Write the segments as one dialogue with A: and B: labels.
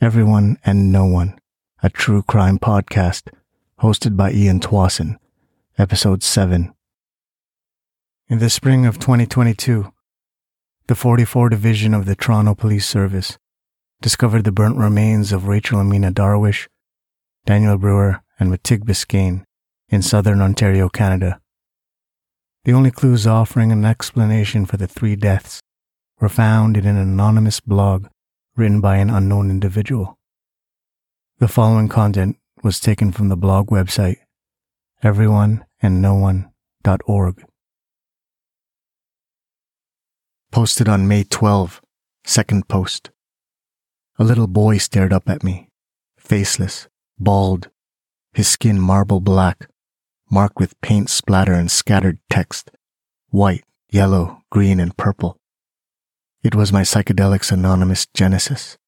A: Everyone and No One, a true crime podcast hosted by Ian Twasson, episode 7. In the spring of 2022, the 44 Division of the Toronto Police Service discovered the burnt remains of Rachel Amina Darwish, Daniel Brewer, and Mitig Biskane in southern Ontario, Canada. The only clues offering an explanation for the three deaths were found in an anonymous blog written by an unknown individual. The following content was taken from the blog website everyoneandnoone.org. Posted on May 12, second post. A little boy stared up at me, faceless, bald, his skin marble black, marked with paint splatter and scattered text, white, yellow, green, and purple. It was my Psychedelics Anonymous Genesis,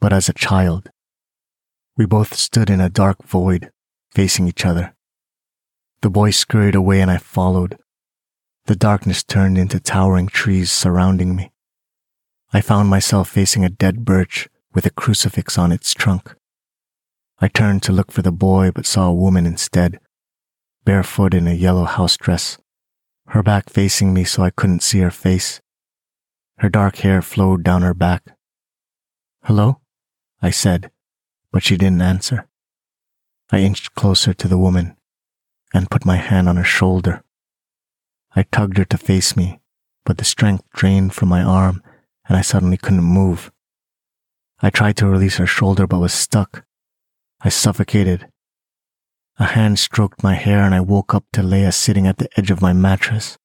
A: but as a child. We both stood in a dark void, facing each other. The boy scurried away and I followed. The darkness turned into towering trees surrounding me. I found myself facing a dead birch with a crucifix on its trunk. I turned to look for the boy but saw a woman instead, barefoot in a yellow house dress, her back facing me so I couldn't see her face. Her dark hair flowed down her back. Hello? I said, but she didn't answer. I inched closer to the woman and put my hand on her shoulder. I tugged her to face me, but the strength drained from my arm and I suddenly couldn't move. I tried to release her shoulder but was stuck. I suffocated. A hand stroked my hair and I woke up to Leah sitting at the edge of my mattress.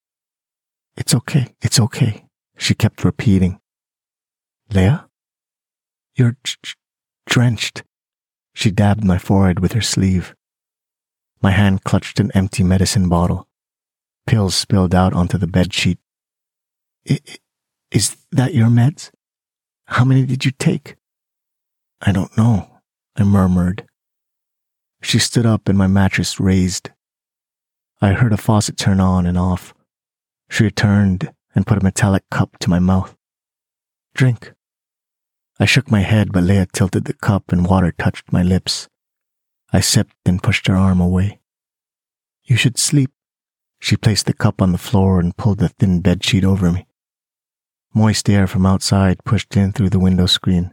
A: It's okay, it's okay, she kept repeating. Leah? You're drenched. She dabbed my forehead with her sleeve. My hand clutched an empty medicine bottle. Pills spilled out onto the bed sheet. Is that your meds? How many did you take? I don't know, I murmured. She stood up and my mattress raised. I heard a faucet turn on and off. She returned and put a metallic cup to my mouth. Drink. I shook my head, but Leah tilted the cup and water touched my lips. I sipped and pushed her arm away. You should sleep. She placed the cup on the floor and pulled the thin bed sheet over me. Moist air from outside pushed in through the window screen,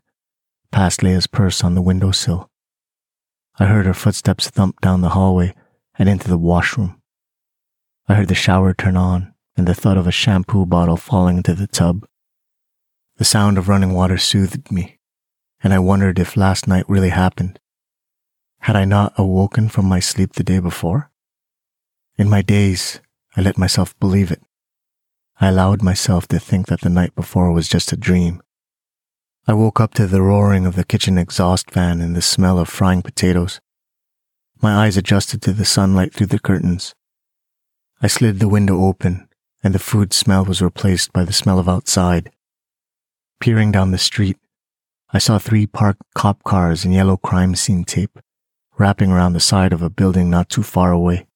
A: past Leah's purse on the windowsill. I heard her footsteps thump down the hallway and into the washroom. I heard the shower turn on and the thud of a shampoo bottle falling into the tub. The sound of running water soothed me, and I wondered if last night really happened. Had I not awoken from my sleep the day before? In my daze, I let myself believe it. I allowed myself to think that the night before was just a dream. I woke up to the roaring of the kitchen exhaust fan and the smell of frying potatoes. My eyes adjusted to the sunlight through the curtains. I slid the window open and the food smell was replaced by the smell of outside. Peering down the street, I saw three parked cop cars and yellow crime scene tape wrapping around the side of a building not too far away.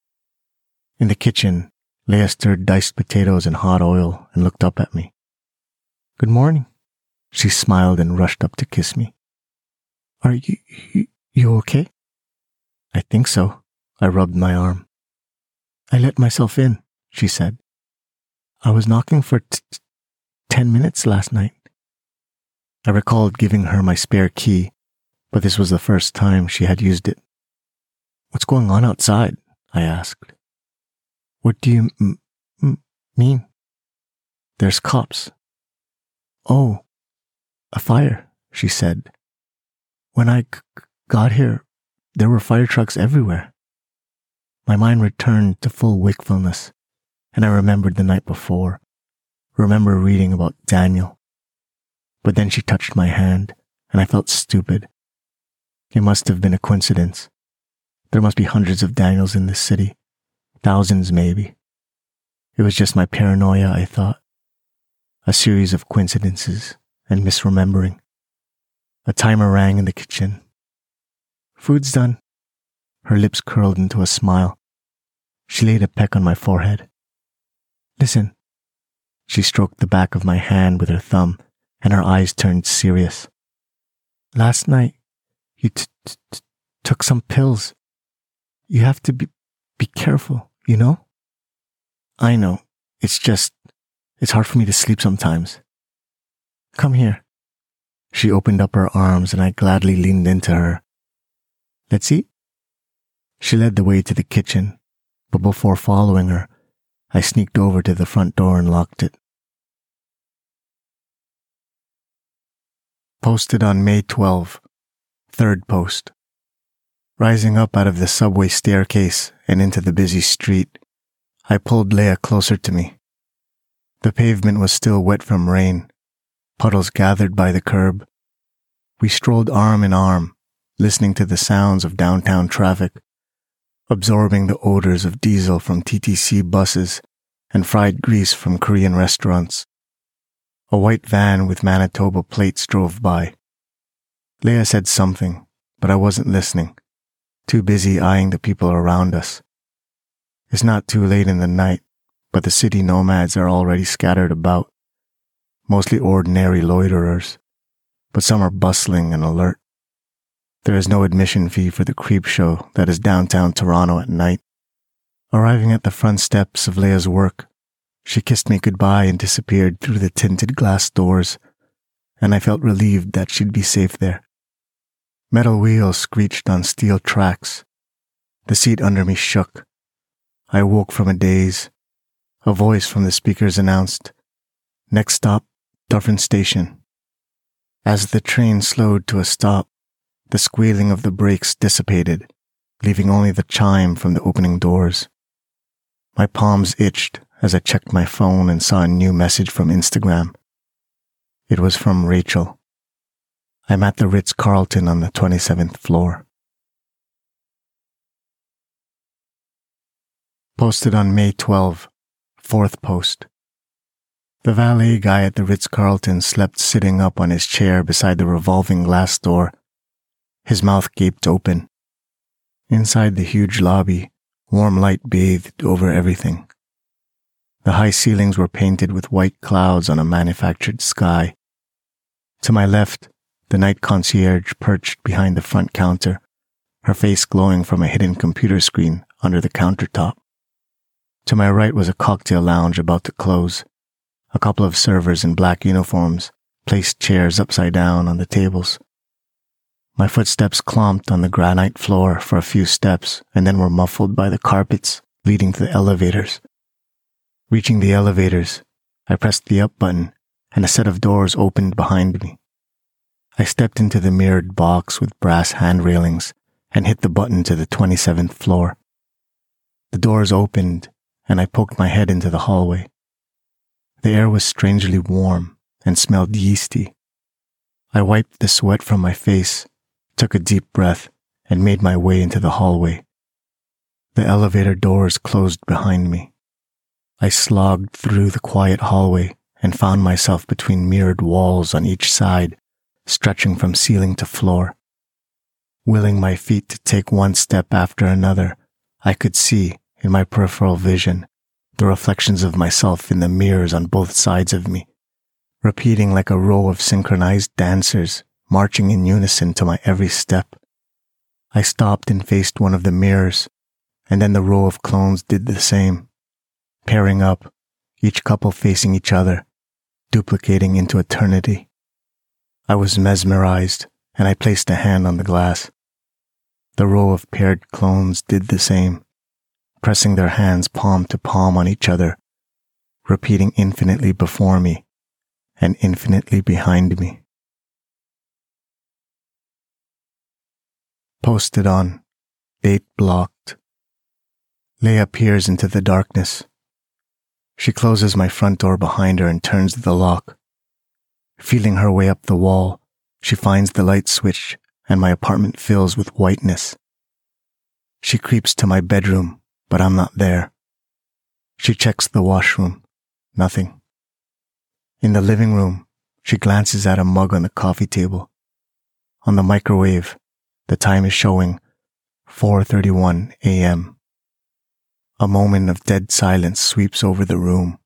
A: In the kitchen, Leah stirred diced potatoes in hot oil and looked up at me. Good morning. She smiled and rushed up to kiss me. Are you, you, you okay? I think so. I rubbed my arm. I let myself in, she said. I was knocking for t- t- ten minutes last night. I recalled giving her my spare key, but this was the first time she had used it. What's going on outside? I asked. What do you m- m- mean? There's cops. Oh, a fire, she said. When I c- got here, there were fire trucks everywhere. My mind returned to full wakefulness and I remembered the night before, remember reading about Daniel. But then she touched my hand, and I felt stupid. It must have been a coincidence. There must be hundreds of Daniels in this city, thousands maybe. It was just my paranoia, I thought. A series of coincidences and misremembering. A timer rang in the kitchen. Food's done. Her lips curled into a smile. She laid a peck on my forehead. Listen. She stroked the back of my hand with her thumb, and her eyes turned serious. Last night, You t- t- t- took some pills. You have to be, be careful, you know? I know. It's just, it's hard for me to sleep sometimes. Come here. She opened up her arms and I gladly leaned into her. Let's eat. She led the way to the kitchen, but before following her, I sneaked over to the front door and locked it. Posted on May 12, third post. Rising up out of the subway staircase and into the busy street, I pulled Leah closer to me. The pavement was still wet from rain, puddles gathered by the curb. We strolled arm in arm, listening to the sounds of downtown traffic, absorbing the odors of diesel from TTC buses and fried grease from Korean restaurants. A white van with Manitoba plates drove by. Leah said something, but I wasn't listening, too busy eyeing the people around us. It's not too late in the night, but the city nomads are already scattered about, mostly ordinary loiterers, but some are bustling and alert. There is no admission fee for the creep show that is downtown Toronto at night. Arriving at the front steps of Leah's work, she kissed me goodbye and disappeared through the tinted glass doors, and I felt relieved that she'd be safe there. Metal wheels screeched on steel tracks. The seat under me shook. I woke from a daze. A voice from the speakers announced, Next stop, Dufferin Station. As the train slowed to a stop, the squealing of the brakes dissipated, leaving only the chime from the opening doors. My palms itched as I checked my phone and saw a new message from Instagram. It was from Rachel. I'm at the Ritz Carlton on the 27th floor. Posted on May 12, fourth post. The valet guy at the Ritz Carlton slept sitting up on his chair beside the revolving glass door, his mouth gaped open. Inside the huge lobby, warm light bathed over everything. The high ceilings were painted with white clouds on a manufactured sky. To my left, the night concierge perched behind the front counter, her face glowing from a hidden computer screen under the countertop. To my right was a cocktail lounge about to close. A couple of servers in black uniforms placed chairs upside down on the tables. My footsteps clomped on the granite floor for a few steps and then were muffled by the carpets leading to the elevators. Reaching the elevators, I pressed the up button and a set of doors opened behind me. I stepped into the mirrored box with brass hand railings and hit the button to the 27th floor. The doors opened and I poked my head into the hallway. The air was strangely warm and smelled yeasty. I wiped the sweat from my face, took a deep breath, and made my way into the hallway. The elevator doors closed behind me. I slogged through the quiet hallway and found myself between mirrored walls on each side, stretching from ceiling to floor. Willing my feet to take one step after another, I could see, in my peripheral vision, the reflections of myself in the mirrors on both sides of me, repeating like a row of synchronized dancers, marching in unison to my every step. I stopped and faced one of the mirrors, and then the row of clones did the same pairing up, each couple facing each other, duplicating into eternity. I was mesmerized, and I placed a hand on the glass. The row of paired clones did the same, pressing their hands palm to palm on each other, repeating infinitely before me and infinitely behind me. Posted on, date blocked. Leah peers into the darkness, she closes my front door behind her and turns the lock. Feeling her way up the wall, she finds the light switch and my apartment fills with whiteness. She creeps to my bedroom, but I'm not there. She checks the washroom. Nothing. In the living room, she glances at a mug on the coffee table. On the microwave, the time is showing 4:31 a.m. A moment of dead silence sweeps over the room.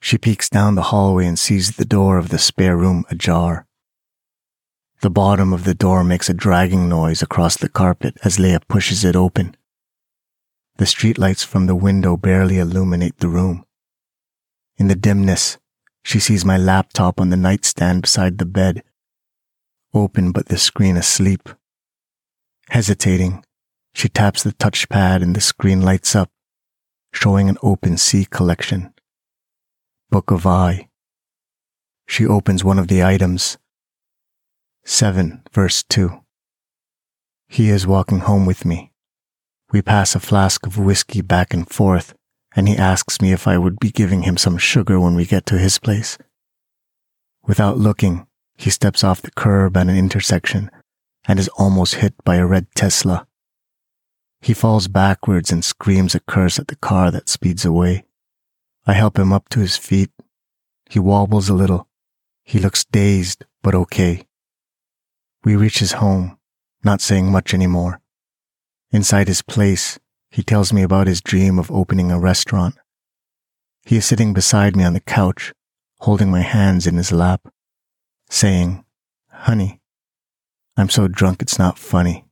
A: She peeks down the hallway and sees the door of the spare room ajar. The bottom of the door makes a dragging noise across the carpet as Leah pushes it open. The streetlights from the window barely illuminate the room. In the dimness, she sees my laptop on the nightstand beside the bed, open but the screen asleep. Hesitating, she taps the touchpad and the screen lights up, showing an OpenSea collection. Book of I. She opens one of the items. 7 verse 2. He is walking home with me. We pass a flask of whiskey back and forth, and he asks me if I would be giving him some sugar when we get to his place. Without looking, he steps off the curb at an intersection and is almost hit by a red Tesla. He falls backwards and screams a curse at the car that speeds away. I help him up to his feet. He wobbles a little. He looks dazed, but okay. We reach his home, not saying much anymore. Inside his place, he tells me about his dream of opening a restaurant. He is sitting beside me on the couch, holding my hands in his lap, saying, Honey, I'm so drunk it's not funny.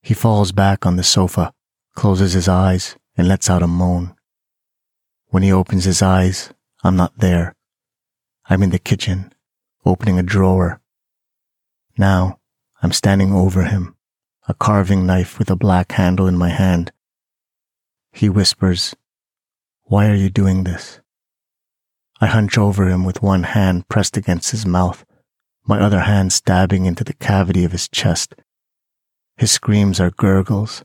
A: He falls back on the sofa, closes his eyes, and lets out a moan. When he opens his eyes, I'm not there. I'm in the kitchen, opening a drawer. Now, I'm standing over him, a carving knife with a black handle in my hand. He whispers, Why are you doing this? I hunch over him with one hand pressed against his mouth, my other hand stabbing into the cavity of his chest. His screams are gurgles,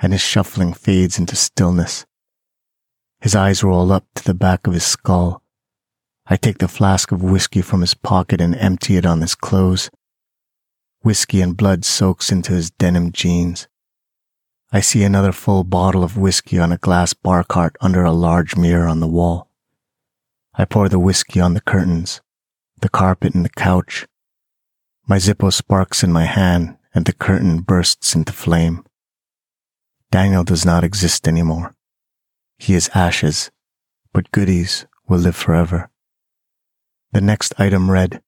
A: and his shuffling fades into stillness. His eyes roll up to the back of his skull. I take the flask of whiskey from his pocket and empty it on his clothes. Whiskey and blood soaks into his denim jeans. I see another full bottle of whiskey on a glass bar cart under a large mirror on the wall. I pour the whiskey on the curtains, the carpet and the couch. My Zippo sparks in my hand and the curtain bursts into flame. Daniel does not exist anymore. He is ashes, but goodies will live forever. The next item read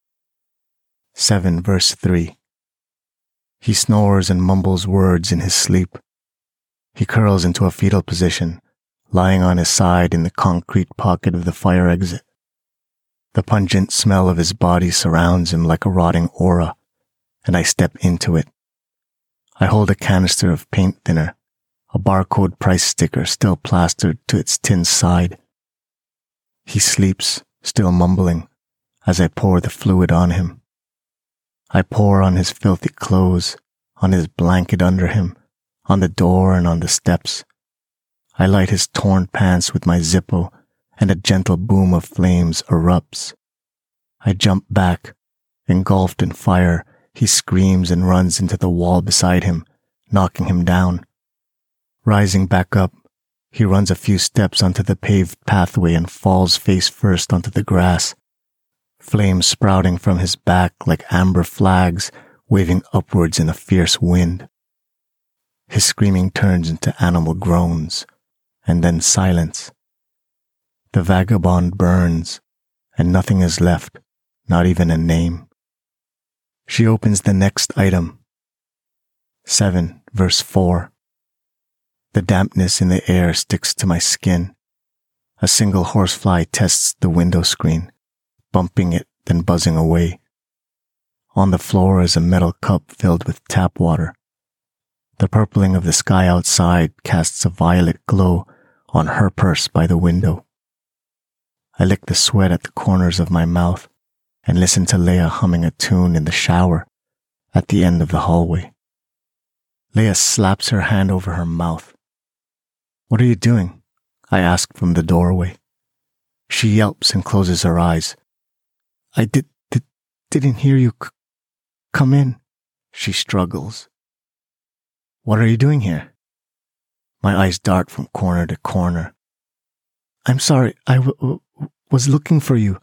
A: 7 verse 3. He snores and mumbles words in his sleep. He curls into a fetal position, lying on his side in the concrete pocket of the fire exit. The pungent smell of his body surrounds him like a rotting aura, and I step into it. I hold a canister of paint thinner, a barcode price sticker still plastered to its tin side. He sleeps, still mumbling, as I pour the fluid on him. I pour on his filthy clothes, on his blanket under him, on the door and on the steps. I light his torn pants with my Zippo, and a gentle boom of flames erupts. I jump back. Engulfed in fire, he screams and runs into the wall beside him, knocking him down. Rising back up, he runs a few steps onto the paved pathway and falls face first onto the grass flames sprouting from his back like amber flags waving upwards in a fierce wind. His screaming turns into animal groans, and then silence. The vagabond burns, and nothing is left, not even a name. She opens the next item. 7 verse 4. The dampness in the air sticks to my skin. A single horsefly tests the window screen bumping it, then buzzing away. On the floor is a metal cup filled with tap water. The purpling of the sky outside casts a violet glow on her purse by the window. I lick the sweat at the corners of my mouth and listen to Leah humming a tune in the shower at the end of the hallway. Leah slaps her hand over her mouth. What are you doing? I ask from the doorway. She yelps and closes her eyes. I did, did didn't hear you c- come in. She struggles. What are you doing here? My eyes dart from corner to corner. I'm sorry. I w- w- was looking for you,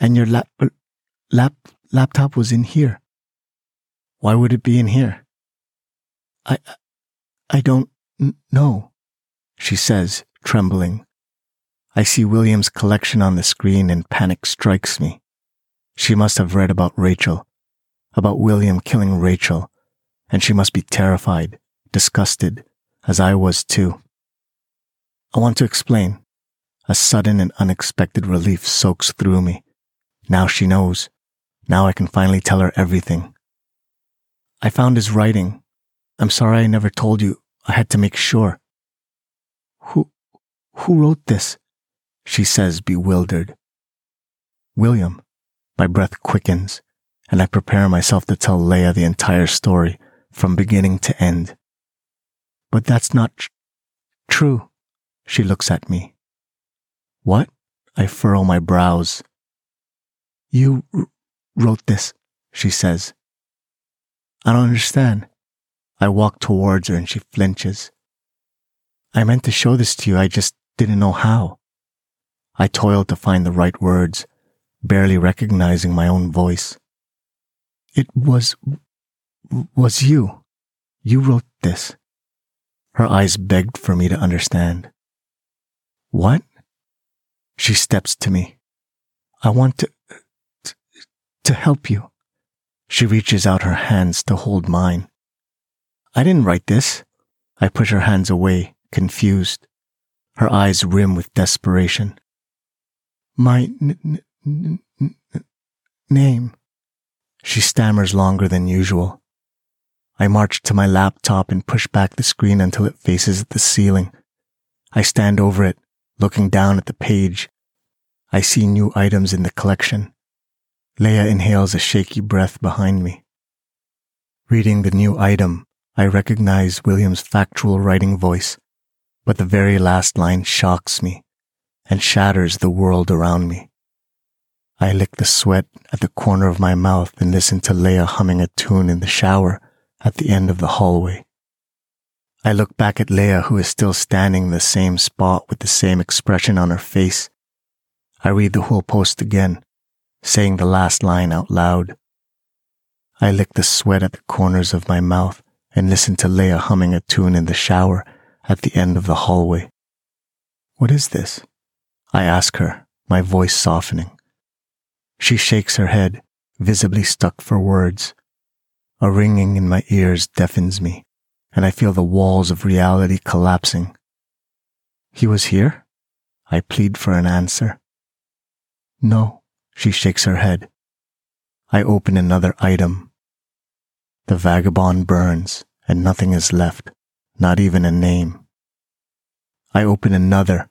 A: and your lap, uh, lap laptop was in here. Why would it be in here? I, I don't n- know, she says, trembling. I see William's collection on the screen and panic strikes me. She must have read about Rachel. about William killing Rachel, and she must be terrified, disgusted, as I was too. I want to explain. A sudden and unexpected relief soaks through me. Now she knows. Now I can finally tell her everything. I found his writing. I'm sorry I never told you. I had to make sure. Who, who wrote this? She says, bewildered. William. My breath quickens, and I prepare myself to tell Leah the entire story from beginning to end. But that's not tr- true. She looks at me. What? I furrow my brows. You r- wrote this, she says. I don't understand. I walk towards her and she flinches. I meant to show this to you, I just didn't know how. I toiled to find the right words, barely recognizing my own voice. It was, was you. You wrote this. Her eyes begged for me to understand. What? She steps to me. I want to, to, help you. She reaches out her hands to hold mine. I didn't write this. I push her hands away, confused. Her eyes rim with desperation. My n- n- n- name. She stammers longer than usual. I march to my laptop and push back the screen until it faces the ceiling. I stand over it, looking down at the page. I see new items in the collection. Leah inhales a shaky breath behind me. Reading the new item, I recognize William's factual writing voice, but the very last line shocks me and shatters the world around me. I lick the sweat at the corner of my mouth and listen to Leah humming a tune in the shower at the end of the hallway. I look back at Leah, who is still standing in the same spot with the same expression on her face. I read the whole post again, saying the last line out loud. I lick the sweat at the corners of my mouth and listen to Leah humming a tune in the shower at the end of the hallway. What is this? I ask her, my voice softening. She shakes her head, visibly stuck for words. A ringing in my ears deafens me and I feel the walls of reality collapsing. He was here? I plead for an answer. No, she shakes her head. I open another item. The vagabond burns and nothing is left, not even a name. I open another.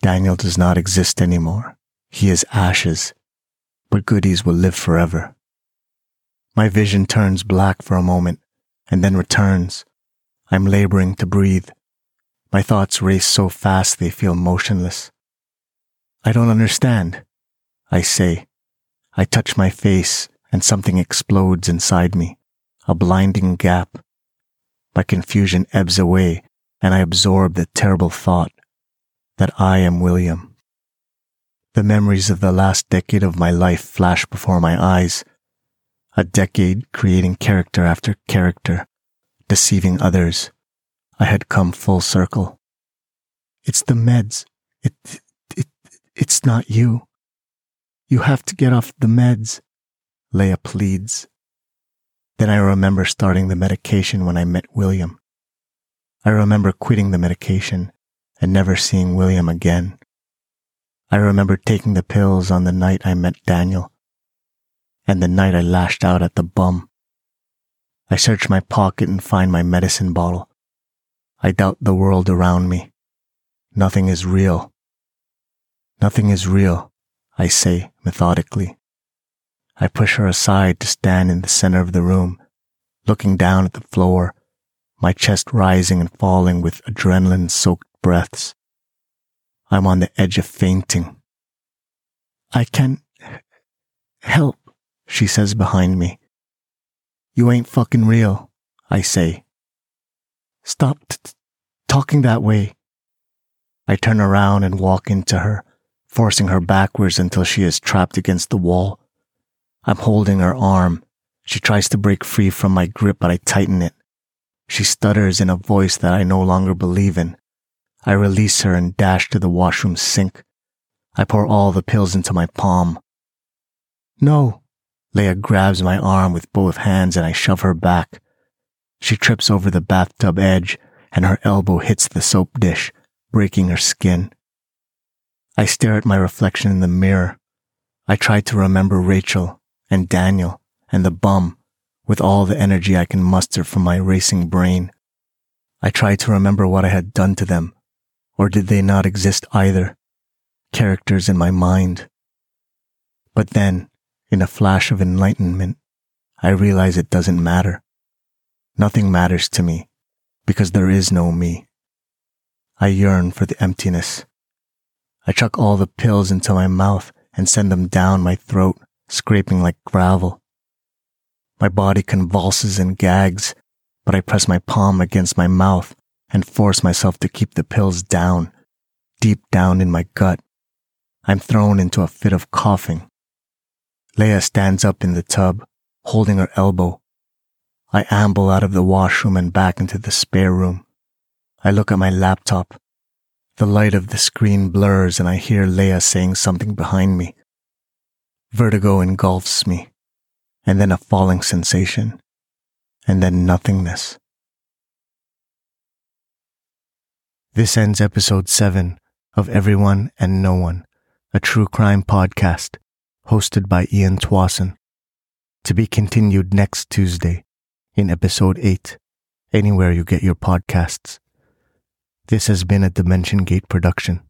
A: Daniel does not exist anymore. He is ashes, but goodies will live forever. My vision turns black for a moment and then returns. I'm laboring to breathe. My thoughts race so fast they feel motionless. I don't understand, I say. I touch my face and something explodes inside me, a blinding gap. My confusion ebbs away and I absorb the terrible thought that I am William. The memories of the last decade of my life flash before my eyes a decade creating character after character, deceiving others. I had come full circle. It's the meds. It, it, it's not you. You have to get off the meds, Leah pleads. Then I remember starting the medication when I met William. I remember quitting the medication and never seeing William again. I remember taking the pills on the night I met Daniel and the night I lashed out at the bum. I search my pocket and find my medicine bottle. I doubt the world around me. Nothing is real. Nothing is real, I say methodically. I push her aside to stand in the center of the room, looking down at the floor, my chest rising and falling with adrenaline soaked breaths. I'm on the edge of fainting. I can't help she says behind me. You ain't fucking real, I say. Stop t- talking that way. I turn around and walk into her, forcing her backwards until she is trapped against the wall. I'm holding her arm. She tries to break free from my grip, but I tighten it. She stutters in a voice that I no longer believe in. I release her and dash to the washroom sink. I pour all the pills into my palm. No, Leah grabs my arm with both hands and I shove her back. She trips over the bathtub edge and her elbow hits the soap dish, breaking her skin. I stare at my reflection in the mirror. I try to remember Rachel and Daniel and the bum with all the energy I can muster from my racing brain. I try to remember what I had done to them, or did they not exist either? Characters in my mind. But then, in a flash of enlightenment, I realize it doesn't matter. Nothing matters to me because there is no me. I yearn for the emptiness. I chuck all the pills into my mouth and send them down my throat, scraping like gravel. My body convulses and gags, but I press my palm against my mouth and force myself to keep the pills down, deep down in my gut. I'm thrown into a fit of coughing. Leah stands up in the tub, holding her elbow. I amble out of the washroom and back into the spare room. I look at my laptop. The light of the screen blurs and I hear Leah saying something behind me. Vertigo engulfs me, and then a falling sensation, and then nothingness. This ends episode 7 of Everyone and No One, a true crime podcast hosted by Ian Twasson. To be continued next Tuesday in episode 8, anywhere you get your podcasts. This has been a Dimension Gate production.